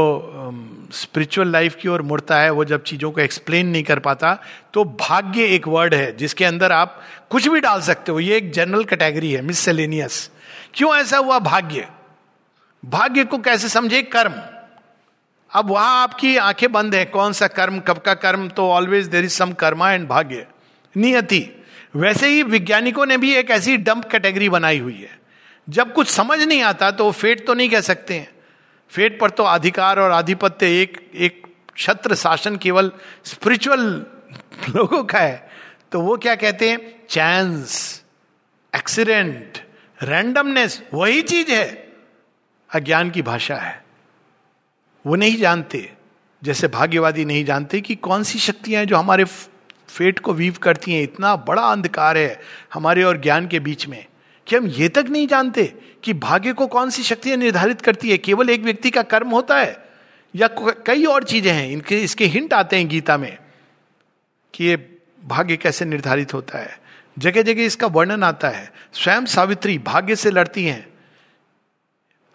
स्पिरिचुअल लाइफ की ओर मुड़ता है, वो जब चीज़ों को एक्सप्लेन नहीं कर पाता तो भाग्य एक वर्ड है, जिसके अंदर आप कुछ भी डाल सकते हो। ये एक जनरल कैटेगरी है मिसलेनियस क्यों ऐसा हुआ भाग्य? भाग्य को कैसे समझे? कर्म। अब वहाँ आपकी आँखें बंद है, कौन सा कर्म, कब का कर्म? तो always there is some karma and भाग्य नियति। वैसे ही वैज्ञानिकों ने भी एक ऐसी डंप कैटेगरी बनाई हुई है। जब कुछ समझ नहीं आता तो फेट तो नहीं कह सकते हैं। फेट पर तो अधिकार और आधिपत्य एक एक छत्र शासन केवल स्पिरिचुअल लोगों का है। तो वो क्या कहते हैं? चांस एक्सीडेंट रैंडमनेस वही चीज़ है। अज्ञान की भाषा है। वो नहीं जानते। जैसे भाग्यवादी नहीं जानते कि कौन सी शक्तियाँ हैं जो हमारे फेट को वीव करती हैं। इतना बड़ा अंधकार है हमारे और ज्ञान के बीच में। कि हम ये तक नहीं जानते कि भाग्य को कौन सी शक्तियाँ निर्धारित करती है। केवल एक व्यक्ति का कर्म होता है या कई और चीज़ें हैं। इनके इसके हिंट आते हैं गीता में कि ये भाग्य कैसे निर्धारित होता है। जगह जगह इसका वर्णन आता है। स्वयं सावित्री भाग्य से लड़ती हैं।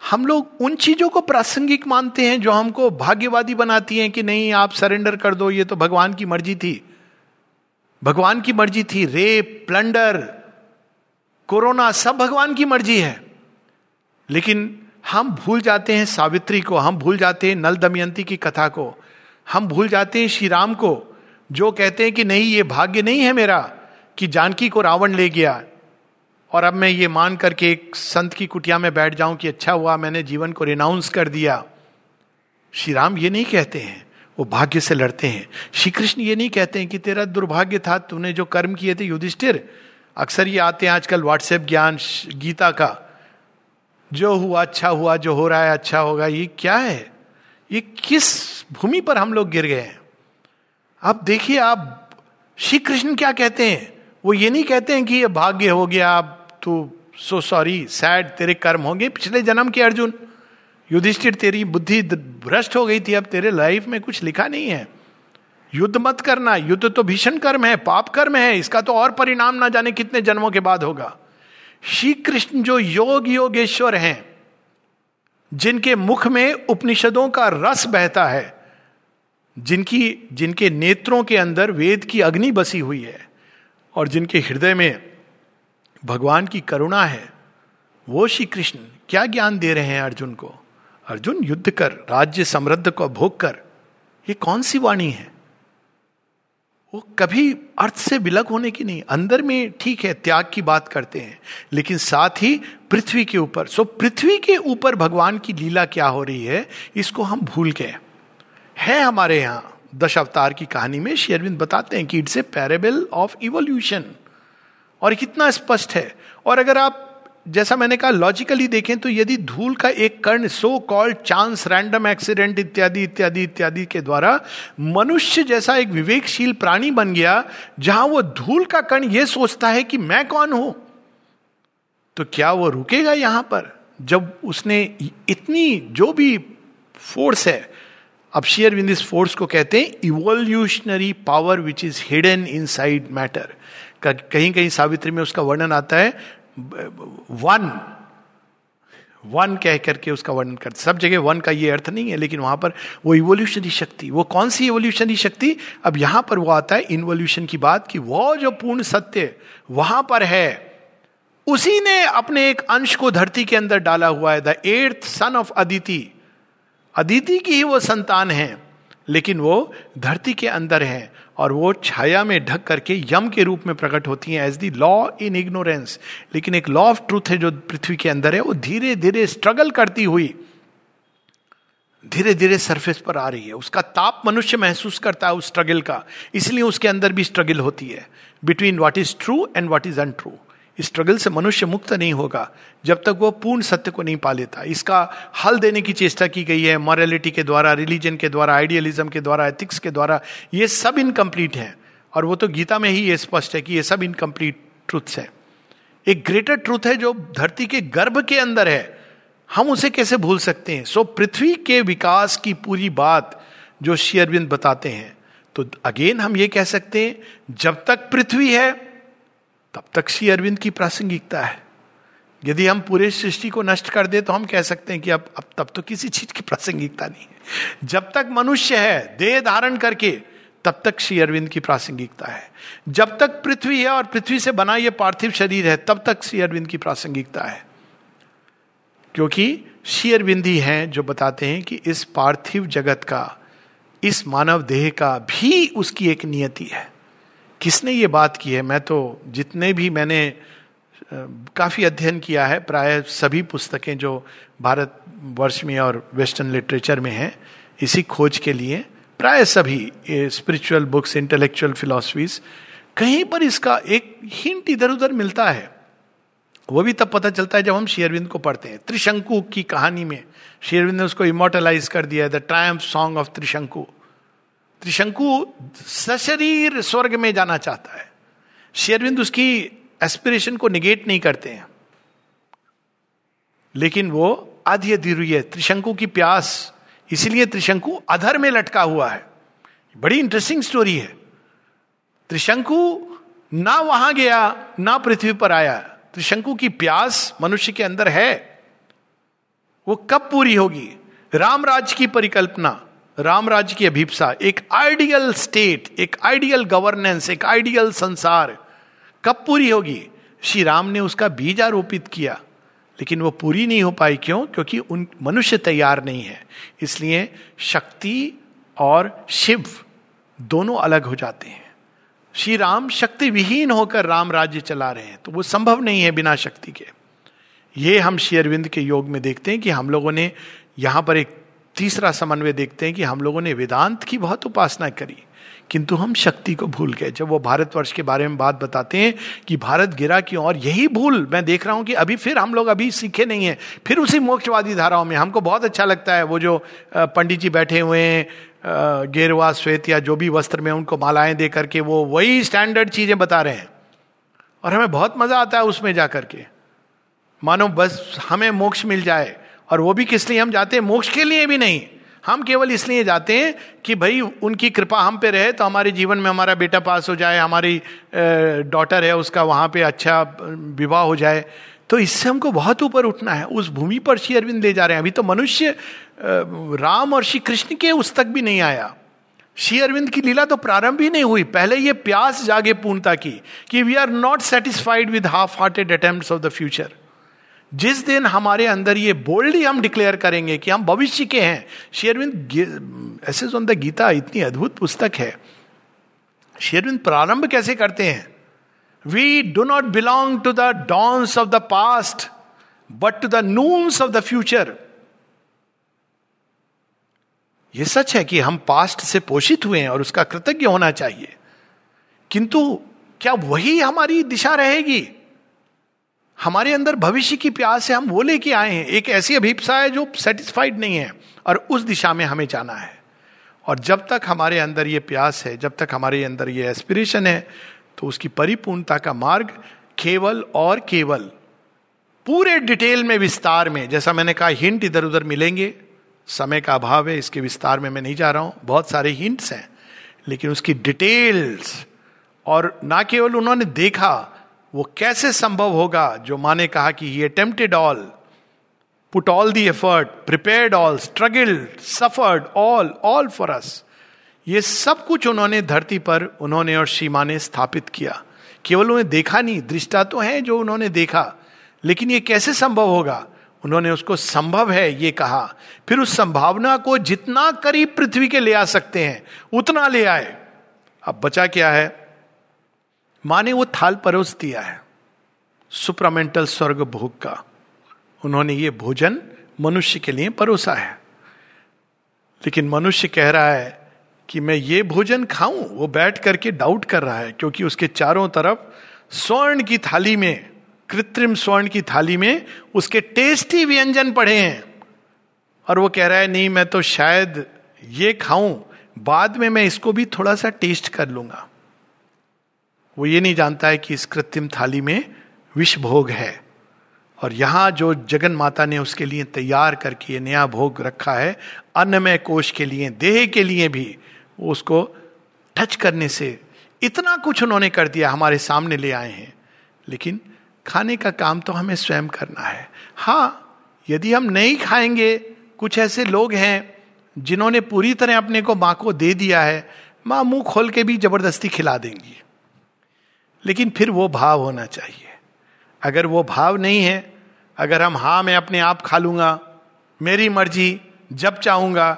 हम लोग उन चीज़ों को प्रासंगिक मानते हैं जो हमको भाग्यवादी बनाती हैं कि नहीं, आप सरेंडर कर दो, ये तो भगवान की मर्ज़ी थी। भगवान की मर्ज़ी थी। रेप, प्लंडर कोरोना सब भगवान की मर्ज़ी है। लेकिन हम भूल जाते हैं सावित्री को, हम भूल जाते हैं नल दमयंती की कथा को, हम भूल जाते हैं श्री राम को, जो कहते हैं कि नहीं, ये भाग्य नहीं है मेरा कि जानकी को रावण ले गया और अब मैं ये मान करके एक संत की कुटिया में बैठ जाऊँ कि अच्छा हुआ, मैंने जीवन को रिनाउंस कर दिया। श्री राम ये नहीं कहते हैं, वो भाग्य से लड़ते हैं। श्री कृष्ण ये नहीं कहते हैं कि तेरा दुर्भाग्य था, तूने जो कर्म किए थे युधिष्ठिर अक्सर ये आते हैं आजकल व्हाट्सएप ज्ञान, गीता का। जो हुआ अच्छा हुआ, जो हो रहा है अच्छा होगा, ये क्या है? ये किस भूमि पर हम लोग गिर गए हैं? आप देखिए, आप श्री कृष्ण क्या कहते हैं? वो ये नहीं कहते हैं कि ये भाग्य हो गया, आप तो सो सॉरी सैड तेरे कर्म होंगे। पिछले जन्म के अर्जुन, युधिष्ठिर, तेरी बुद्धि भ्रष्ट हो गई थी, अब तेरे लाइफ में कुछ लिखा नहीं है। युद्ध मत करना, युद्ध तो भीषण कर्म है, पाप कर्म है, इसका तो और परिणाम ना जाने कितने जन्मों के बाद होगा। श्री कृष्ण जो योग योगेश्वर हैं, जिनके मुख में उपनिषदों का रस बहता है, जिनकी, जिनके नेत्रों के अंदर वेद की अग्नि बसी हुई है, और जिनके हृदय में भगवान की करुणा है, वो श्री कृष्ण क्या ज्ञान दे रहे हैं अर्जुन को? अर्जुन, युद्ध कर, राज्य समृद्ध को भोग कर, ये कौन सी वाणी है? वो कभी अर्थ से विलग होने की नहीं, अंदर में ठीक है, त्याग की बात करते हैं, लेकिन साथ ही पृथ्वी के ऊपर। सो पृथ्वी के ऊपर भगवान की लीला क्या हो रही है, इसको हम भूल गए। है हमारे यहाँ दश अवतार की कहानी में शेयरविंद बताते हैं कि it's a parable of evolution. और कितना स्पष्ट है। और अगर आप जैसा मैंने कहा लॉजिकली देखें तो यदि धूल का एक कर्ण so called chance random accident इत्यादि इत्यादि इत्यादि के द्वारा मनुष्य जैसा एक विवेकशील प्राणी बन गया, जहाँ वो धूल का कर्ण ये सोचता है कि मैं कौन हूँ? तो क्या वो रुकेगा यहाँ पर? जब उसने इतनी जो भी फोर्स है, अब शेयर विन दिस फोर्स को कहते हैं evolutionary power which is hidden inside matter कहीं कहीं सावित्री में उसका वर्णन आता है वन वन कह करके उसका वर्णन करते सब जगह वन का ये अर्थ नहीं है, लेकिन वहाँ पर वो इवोल्यूशनरी शक्ति, वो कौन सी इवोल्यूशनरी शक्ति? अब यहाँ पर वो आता है इन्वोल्यूशन की बात कि वो जो पूर्ण सत्य वहाँ पर है, उसी ने अपने एक अंश को धरती के अंदर डाला हुआ है the eighth son of Aditi Aditi की ही वो संतान है, लेकिन वो धरती के अंदर है और वो छाया में ढक करके यम के रूप में प्रकट होती हैं as the law in ignorance लेकिन एक लॉ ऑफ़ ट्रूथ है जो पृथ्वी के अंदर है, वो धीरे धीरे स्ट्रगल करती हुई धीरे धीरे सरफेस पर आ रही है। उसका ताप मनुष्य महसूस करता है उस स्ट्रगल का। इसलिए उसके अंदर भी स्ट्रगल होती है। Between what is true and what is untrue struggle से मनुष्य मुक्त नहीं होगा, जब तक वो पूर्ण सत्य को नहीं पा लेता। इसका हल देने की चेष्टा की गई है मॉरलिटी के द्वारा रिलीजन के द्वारा आइडियलिज्म के द्वारा एथिक्स के द्वारा, ये सब इनकम्प्लीट है। और वो तो गीता में ही ये स्पष्ट है कि ये सब इनकम्प्लीट ट्रूथ्स है। एक ग्रेटर ट्रूथ है जो धरती के गर्भ के अंदर है। हम उसे कैसे भूल सकते हैं? सो पृथ्वी के विकास की पूरी बात जो शेयरविंद बताते हैं। तो अगेन हम ये कह सकते हैं, जब तक पृथ्वी है तब तक श्री अरविंद की प्रासंगिकता है। यदि हम पूरे सृष्टि को नष्ट कर दे तो हम कह सकते हैं कि अब अब तब तो किसी चीज़ की प्रासंगिकता नहीं है। जब तक मनुष्य है, देह धारण करके, तब तक श्री अरविंद की प्रासंगिकता है। जब तक पृथ्वी है और पृथ्वी से बना यह पार्थिव शरीर है, तब तक श्री अरविंद की प्रासंगिकता है। क्योंकि श्री अरविंद ही हैं जो बताते हैं कि इस पार्थिव जगत का, इस मानव देह का भी उसकी एक नियति है। किसने ये बात की है? मैं तो जितने भी मैंने काफ़ी अध्ययन किया है, प्राय सभी पुस्तकें जो भारत वर्ष में और वेस्टर्न लिटरेचर में हैं, इसी खोज के लिए प्राय सभी स्पिरिचुअल बुक्स इंटेलेक्चुअल फिलोसफीज कहीं पर इसका एक हिंट इधर उधर मिलता है। वो भी तब पता चलता है जब हम शेयरविंद को पढ़ते हैं। त्रिशंकु की कहानी में शेयरविंद ने उसको इमोटलाइज कर दिया है the triumph song of Trishanku. Trishanku सशरीर स्वर्ग में जाना चाहता है। शेरविंद उसकी एस्पिरेशन को निगेट नहीं करते हैं। लेकिन वो आधी अधूरी है। त्रिशंकु की प्यास, इसीलिए त्रिशंकु अधर में लटका हुआ है। बड़ी इंटरेस्टिंग स्टोरी है। त्रिशंकु ना वहाँ गया, ना पृथ्वी पर आया। त्रिशंकु की प्यास मनुष्य के अंदर है। वो कब पूरी होगी? रामराज की परिकल्पना। राम राज्य की अभिप्सा, एक आइडियल स्टेट, एक आइडियल गवर्नेंस, एक आइडियल संसार, कब पूरी होगी? श्री राम ने उसका बीज आरोपित किया, लेकिन वो पूरी नहीं हो पाई। क्यों? क्योंकि उन, मनुष्य तैयार नहीं है। इसलिए शक्ति और शिव दोनों अलग हो जाते हैं। श्री राम शक्ति विहीन होकर राम राज्य चला रहे हैं तो वो संभव नहीं है बिना शक्ति के। ये हम श्री अरविंद के योग में देखते हैं कि हम लोगों ने यहाँ पर एक तीसरा समन्वय देखते हैं कि हम लोगों ने वेदांत की बहुत उपासना करी, किंतु हम शक्ति को भूल गए। जब वो भारतवर्ष के बारे में बात बताते हैं कि भारत गिरा क्यों और, यही भूल मैं देख रहा हूँ कि अभी फिर हम लोग अभी सीखे नहीं है। फिर उसी मोक्षवादी धाराओं में हमको बहुत अच्छा लगता है, वो जो पंडित जी बैठे हुए हैं गेरवा श्वेत या जो भी वस्त्र में उनको मालाएँ दे करके, वो वही स्टैंडर्ड चीज़ें बता रहे हैं। और हमें बहुत मज़ा आता है उसमें जा करके मानो बस हमें मोक्ष मिल जाए। और वो भी किस लिए हम जाते हैं? मोक्ष के लिए भी नहीं। हम केवल इसलिए जाते हैं कि भाई, उनकी कृपा हम पे रहे तो हमारे जीवन में हमारा बेटा पास हो जाए, हमारी डॉटर है उसका, वहाँ पे अच्छा विवाह हो जाए। तो इससे हमको बहुत ऊपर उठना है। उस भूमि पर श्री अरविंद ले जा रहे हैं। अभी तो मनुष्य राम और श्री कृष्ण के उस तक भी नहीं आया। श्री अरविंद की लीला तो प्रारंभ ही नहीं हुई। पहले ये प्यास जागे पूर्णता की कि we are not satisfied with half hearted attempt of the future जिस दिन हमारे अंदर ये बोल्डली हम डिक्लेयर करेंगे कि हम भविष्य के हैं शेरविंद ऐसे ऑन द गीता इतनी अद्भुत पुस्तक है शेरविंद प्रारंभ कैसे करते हैं? We do not belong to the dawns of the past but to the noons of the future यह सच है कि हम पास्ट से पोषित हुए हैं और उसका कृतज्ञ होना चाहिए। किंतु क्या वही हमारी दिशा रहेगी? हमारे अंदर भविष्य की प्यास है हम वो लेके आए हैं। एक ऐसी अभिप्सा है जो सेटिस्फाइड नहीं है और उस दिशा में हमें जाना है। और जब तक हमारे अंदर ये प्यास है, जब तक हमारे अंदर ये एस्पिरेशन है तो उसकी परिपूर्णता का मार्ग केवल और केवल पूरे डिटेल में विस्तार में, जैसा मैंने कहा हिंट इधर उधर मिलेंगे। समय का अभाव है, इसके विस्तार में मैं नहीं जा रहा हूँ। बहुत सारे हिंट्स हैं, लेकिन उसकी डिटेल्स और ना केवल उन्होंने देखा वो कैसे संभव होगा? जो माने कहा कि he attempted all put all the effort prepared all struggle suffered all all for us ये सब कुछ उन्होंने धरती पर उन्होंने और सीमा ने स्थापित किया। केवल उन्हें देखा नहीं, दृष्टा तो है जो उन्होंने देखा। लेकिन ये कैसे संभव होगा? उन्होंने उसको संभव है ये कहा। फिर उस संभावना को जितना करीब पृथ्वी के ले आ सकते हैं, उतना ले आए। अब बचा क्या है? माँ ने वो थाल परोस दिया है। सुप्रमेंटल स्वर्ग भोग का। उन्होंने ये भोजन मनुष्य के लिए परोसा है। लेकिन मनुष्य कह रहा है कि मैं ये भोजन खाऊं, वो बैठ करके डाउट कर रहा है, क्योंकि उसके चारों तरफ़ स्वर्ण की थाली में, कृत्रिम स्वर्ण की थाली में उसके टेस्टी व्यंजन पड़े हैं। और वो कह रहा है, नहीं, मैं तो शायद ये खाऊं, बाद में मैं इसको भी थोड़ा सा टेस्ट कर लूँगा। वो ये नहीं जानता है कि इस कृत्रिम थाली में विष भोग है। और यहाँ जो जगन माता ने उसके लिए तैयार करके ये नया भोग रखा है, अन्नमय कोष के लिए, देह के लिए भी, वो उसको टच करने से इतना कुछ उन्होंने कर दिया, हमारे सामने ले आए हैं। लेकिन खाने का काम तो हमें स्वयं करना है। हाँ यदि हम नहीं खाएँगे, कुछ ऐसे लोग हैं जिन्होंने पूरी तरह अपने को माँ को दे दिया है, माँ मुँह खोल के भी ज़बरदस्ती खिला देंगी। लेकिन फिर वो भाव होना चाहिए। अगर वो भाव नहीं है, अगर हम हाँ मैं अपने आप खा लूँगा, मेरी मर्ज़ी, जब चाहूँगा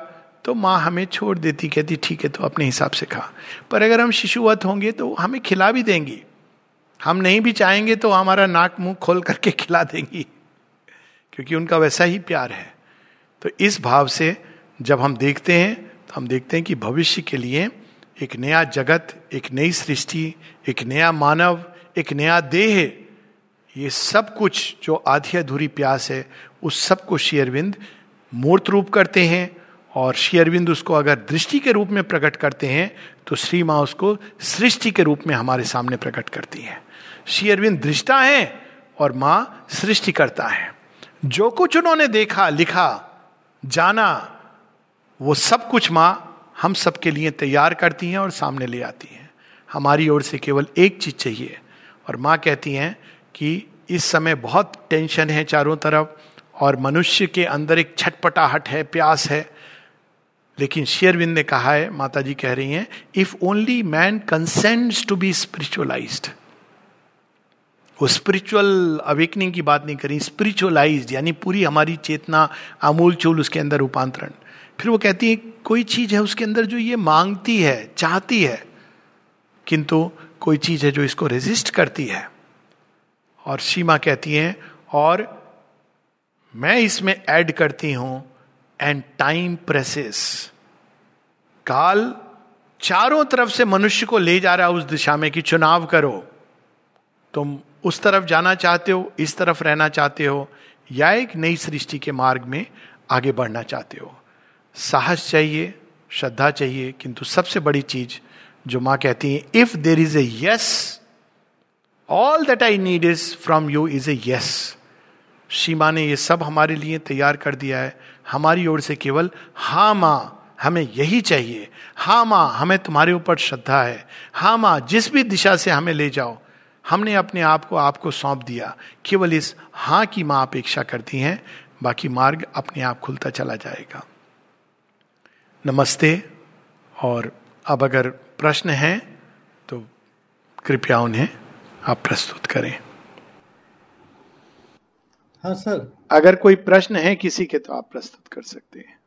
तो माँ हमें छोड़ देती, कहती, ठीक है तो अपने हिसाब से खा। पर अगर हम शिशुवत होंगे तो हमें खिला भी देंगी। हम नहीं भी चाहेंगे तो हमारा नाक मुँह खोल करके खिला देंगी। क्योंकि उनका वैसा ही प्यार है। तो इस भाव से जब हम देखते हैं तो हम देखते हैं कि भविष्य के लिए एक नया जगत, एक नई सृष्टि, एक नया मानव, एक नया देह, ये सब कुछ जो आधी अधूरी प्यास है, उस सबको शेयरविंद मूर्त रूप करते हैं और शेयरविंद उसको अगर दृष्टि के रूप में प्रकट करते हैं तो श्री माँ उसको सृष्टि के रूप में हमारे सामने प्रकट करती है। शेयरविंद दृष्टा है और माँ सृष्टि करता है। जो कुछ उन्होंने देखा, लिखा, जाना, वो सब कुछ माँ हम सबके लिए तैयार करती हैं और सामने ले आती हैं। हमारी ओर से केवल एक चीज़ चाहिए और माँ कहती हैं कि इस समय बहुत टेंशन है चारों तरफ़ और मनुष्य के अंदर एक छटपटाहट है, प्यास है। लेकिन शेयरविंद ने कहा है माता जी कह रही हैं if only man consents to be spiritualized वो स्पिरिचुअल अवेकनिंग की बात नहीं करी स्पिरिचुअलाइज्ड यानी पूरी हमारी चेतना आमूल चूल उसके अंदर रूपांतरण। फिर वो कहती है, कोई चीज़ है उसके अंदर जो ये मांगती है, चाहती है, किंतु कोई चीज़ है जो इसको रेजिस्ट करती है? और सीमा कहती है, और मैं इसमें ऐड करती हूँ एंड टाइम प्रेसेस काल चारों तरफ़ से मनुष्य को ले जा रहा है उस दिशा में कि चुनाव करो। तुम उस तरफ़ जाना चाहते हो, इस तरफ़ रहना चाहते हो, या एक नई सृष्टि के मार्ग में आगे बढ़ना चाहते हो। साहस चाहिए, श्रद्धा चाहिए, किंतु सबसे बड़ी चीज़ जो माँ कहती है if there is a yes all that I need is from you is a yes सीमा ने ये सब हमारे लिए तैयार कर दिया है। हमारी ओर से केवल हाँ माँ, हमें यही चाहिए। हाँ माँ, हमें तुम्हारे ऊपर श्रद्धा है। हाँ माँ, जिस भी दिशा से हमें ले जाओ। हमने अपने आप को आपको सौंप दिया। केवल इस हाँ की माँ अपेक्षा करती हैं, बाकी मार्ग अपने आप खुलता चला जाएगा। नमस्ते। और अब अगर प्रश्न हैं तो कृपया उन्हें आप प्रस्तुत करें। हाँ सर। अगर कोई प्रश्न है किसी के तो आप प्रस्तुत कर सकते हैं।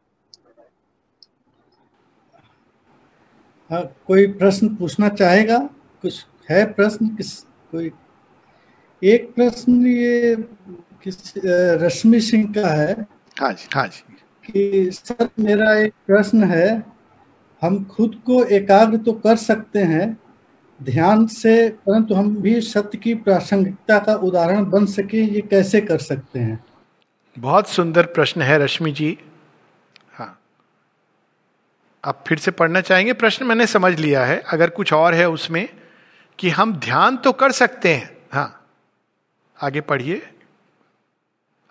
हाँ कोई प्रश्न पूछना चाहेगा? कुछ है प्रश्न? किस कोई? एक प्रश्न ये किस रश्मि सिंह का है। हाँ जी हाँ जी। कि सर, मेरा एक प्रश्न है। हम खुद को एकाग्र तो कर सकते हैं, ध्यान से, परंतु हम भी सत्य की प्रासंगिकता का उदाहरण बन सके, ये कैसे कर सकते हैं? बहुत सुंदर प्रश्न है रश्मि जी। हाँ। आप फिर से पढ़ना चाहेंगे? प्रश्न मैंने समझ लिया है। अगर कुछ और है उसमें कि हम ध्यान तो कर सकते हैं। हाँ। आगे पढ़िए।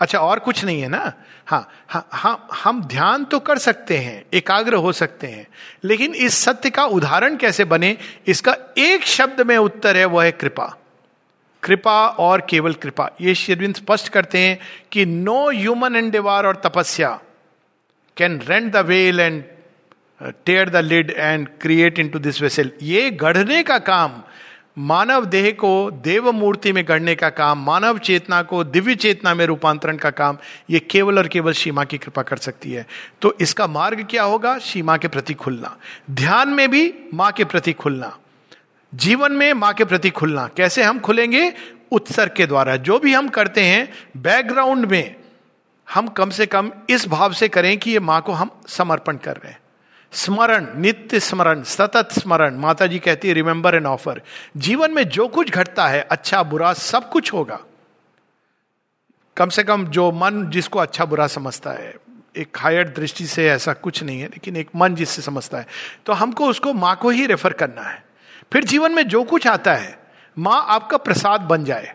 अच्छा और कुछ नहीं है ना? हाँ हाँ हाँ हम ध्यान तो कर सकते हैं, एकाग्र हो सकते हैं, लेकिन इस सत्य का उदाहरण कैसे बने? इसका एक शब्द में उत्तर है, वह है कृपा। कृपा और केवल कृपा। ये शेरविंद स्पष्ट करते हैं कि नो ह्यूमन एंडेवार और तपस्या can rent the veil and tear the lid and create into this vessel. ये गढ़ने का काम मानव देह को देव मूर्ति में गढ़ने का काम, मानव चेतना को दिव्य चेतना में रूपांतरण का काम, ये केवल और केवल सीमा की कृपा कर सकती है। तो इसका मार्ग क्या होगा? सीमा के प्रति खुलना। ध्यान में भी माँ के प्रति खुलना। जीवन में माँ के प्रति खुलना। कैसे हम खुलेंगे? उत्सर्ग के द्वारा। जो भी हम करते हैं, बैकग्राउंड में हम कम से कम इस भाव से करें कि ये माँ को हम समर्पण कर रहे हैं। स्मरण, नित्य स्मरण, सतत स्मरण माता जी कहती है रिमेंबर एंड ऑफ़र जीवन में जो कुछ घटता है अच्छा बुरा, सब कुछ होगा। कम से कम जो मन जिसको अच्छा बुरा समझता है, एक हायर दृष्टि से ऐसा कुछ नहीं है, लेकिन एक मन जिससे समझता है तो हमको उसको माँ को ही रेफर करना है। फिर जीवन में जो कुछ आता है, माँ आपका प्रसाद बन जाए।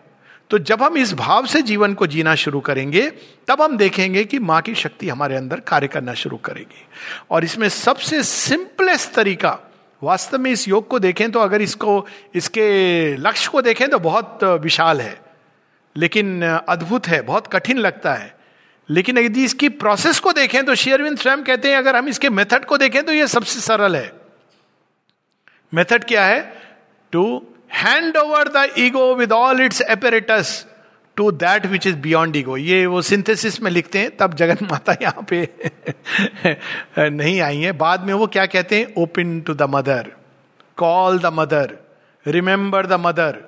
तो जब हम इस भाव से जीवन को जीना शुरू करेंगे, तब हम देखेंगे कि माँ की शक्ति हमारे अंदर कार्य करना शुरू करेगी। और इसमें सबसे सिंपलेस्ट तरीका, वास्तव में इस योग को देखें तो अगर इसको, इसके लक्ष्य को देखें तो बहुत विशाल है। लेकिन अद्भुत है, बहुत कठिन लगता है। लेकिन यदि इसकी प्रोसेस को देखें तो शेयरविंद स्वयं कहते हैं, अगर हम इसके मेथड को देखें तो यह सबसे सरल है। मेथड क्या है? To hand over the ego with all its apparatus to that which is beyond ego ये वो सिंथेसिस में लिखते हैं, तब जगन माता यहाँ पे [LAUGHS] नहीं आई है। बाद में वो क्या कहते हैं? Open to the mother call the mother remember the mother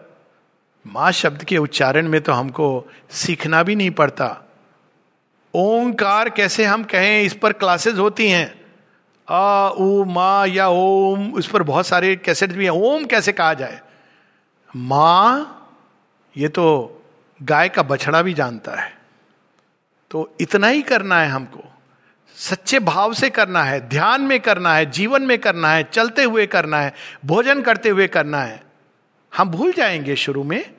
माँ शब्द के उच्चारण में तो हमको सीखना भी नहीं पड़ता। ओंकार कैसे हम कहें? इस पर क्लासेस होती हैं। आ, उ, मा, या, ओम, उस पर बहुत सारे कैसेट भी हैं। ओम कैसे कहा जाए? माँ, ये तो गाय का बछड़ा भी जानता है। तो इतना ही करना है हमको। सच्चे भाव से करना है, ध्यान में करना है, जीवन में करना है, चलते हुए करना है, भोजन करते हुए करना है। हम भूल जाएँगे शुरू में,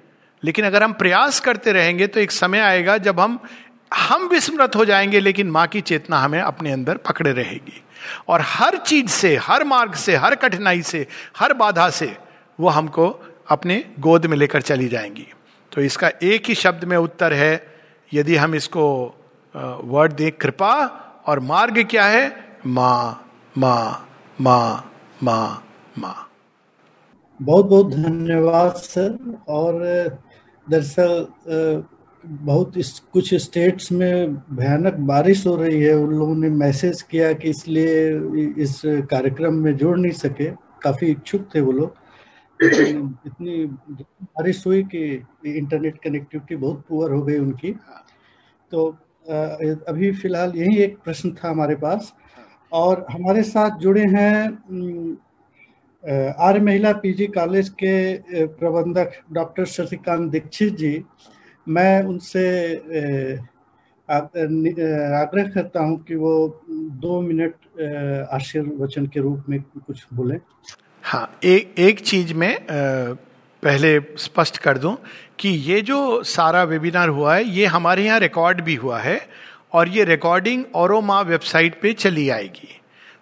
लेकिन अगर हम प्रयास करते रहेंगे तो एक समय आएगा जब हम हम विस्मृत हो जाएँगे, लेकिन माँ की चेतना हमें अपने अंदर पकड़े रहेगी। और हर चीज़ से, हर मार्ग से, हर कठिनाई से, हर बाधा से वो हमको अपने गोद में लेकर चली जाएँगी। तो इसका एक ही शब्द में उत्तर है, यदि हम इसको वर्ड दें, कृपा, और मार्ग क्या है? माँ माँ माँ माँ माँ। बहुत बहुत धन्यवाद, सर, और दरअसल बहुत इस, कुछ स्टेट्स में भयानक बारिश हो रही है। उन लोगों ने मैसेज किया कि इसलिए इस कार्यक्रम में जुड़ नहीं सके। काफ़ी इच्छुक थे वो लोग। [COUGHS] इतनी बारिश हुई कि इंटरनेट कनेक्टिविटी बहुत पुअर हो गई उनकी। तो अभी फ़िलहाल यही एक प्रश्न था हमारे पास। और हमारे साथ जुड़े हैं आर्य महिला पीजी कॉलेज के प्रबंधक डॉक्टर शशिकांत दीक्षित जी। मैं उनसे आग्रह करता हूँ कि वो दो मिनट आशीर्वचन के रूप में कुछ बोलें। हाँ एक एक चीज़ में आ, पहले स्पष्ट कर दूँ कि ये जो सारा वेबिनार हुआ है ये हमारे यहाँ रिकॉर्ड भी हुआ है और ये रिकॉर्डिंग औरोमा वेबसाइट पे चली आएगी।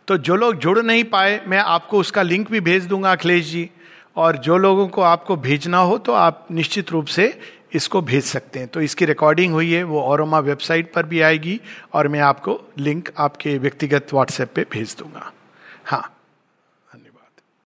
तो जो लोग जुड़ नहीं पाए मैं आपको उसका लिंक भी भेज दूँगा अखिलेश जी। और जो लोगों को आपको भेजना हो तो आप निश्चित रूप से इसको भेज सकते हैं। तो इसकी रिकॉर्डिंग हुई है वो औरोमा वेबसाइट पर भी आएगी और मैं आपको लिंक आपके व्यक्तिगत व्हाट्सएप पे भेज दूँगा। हाँ।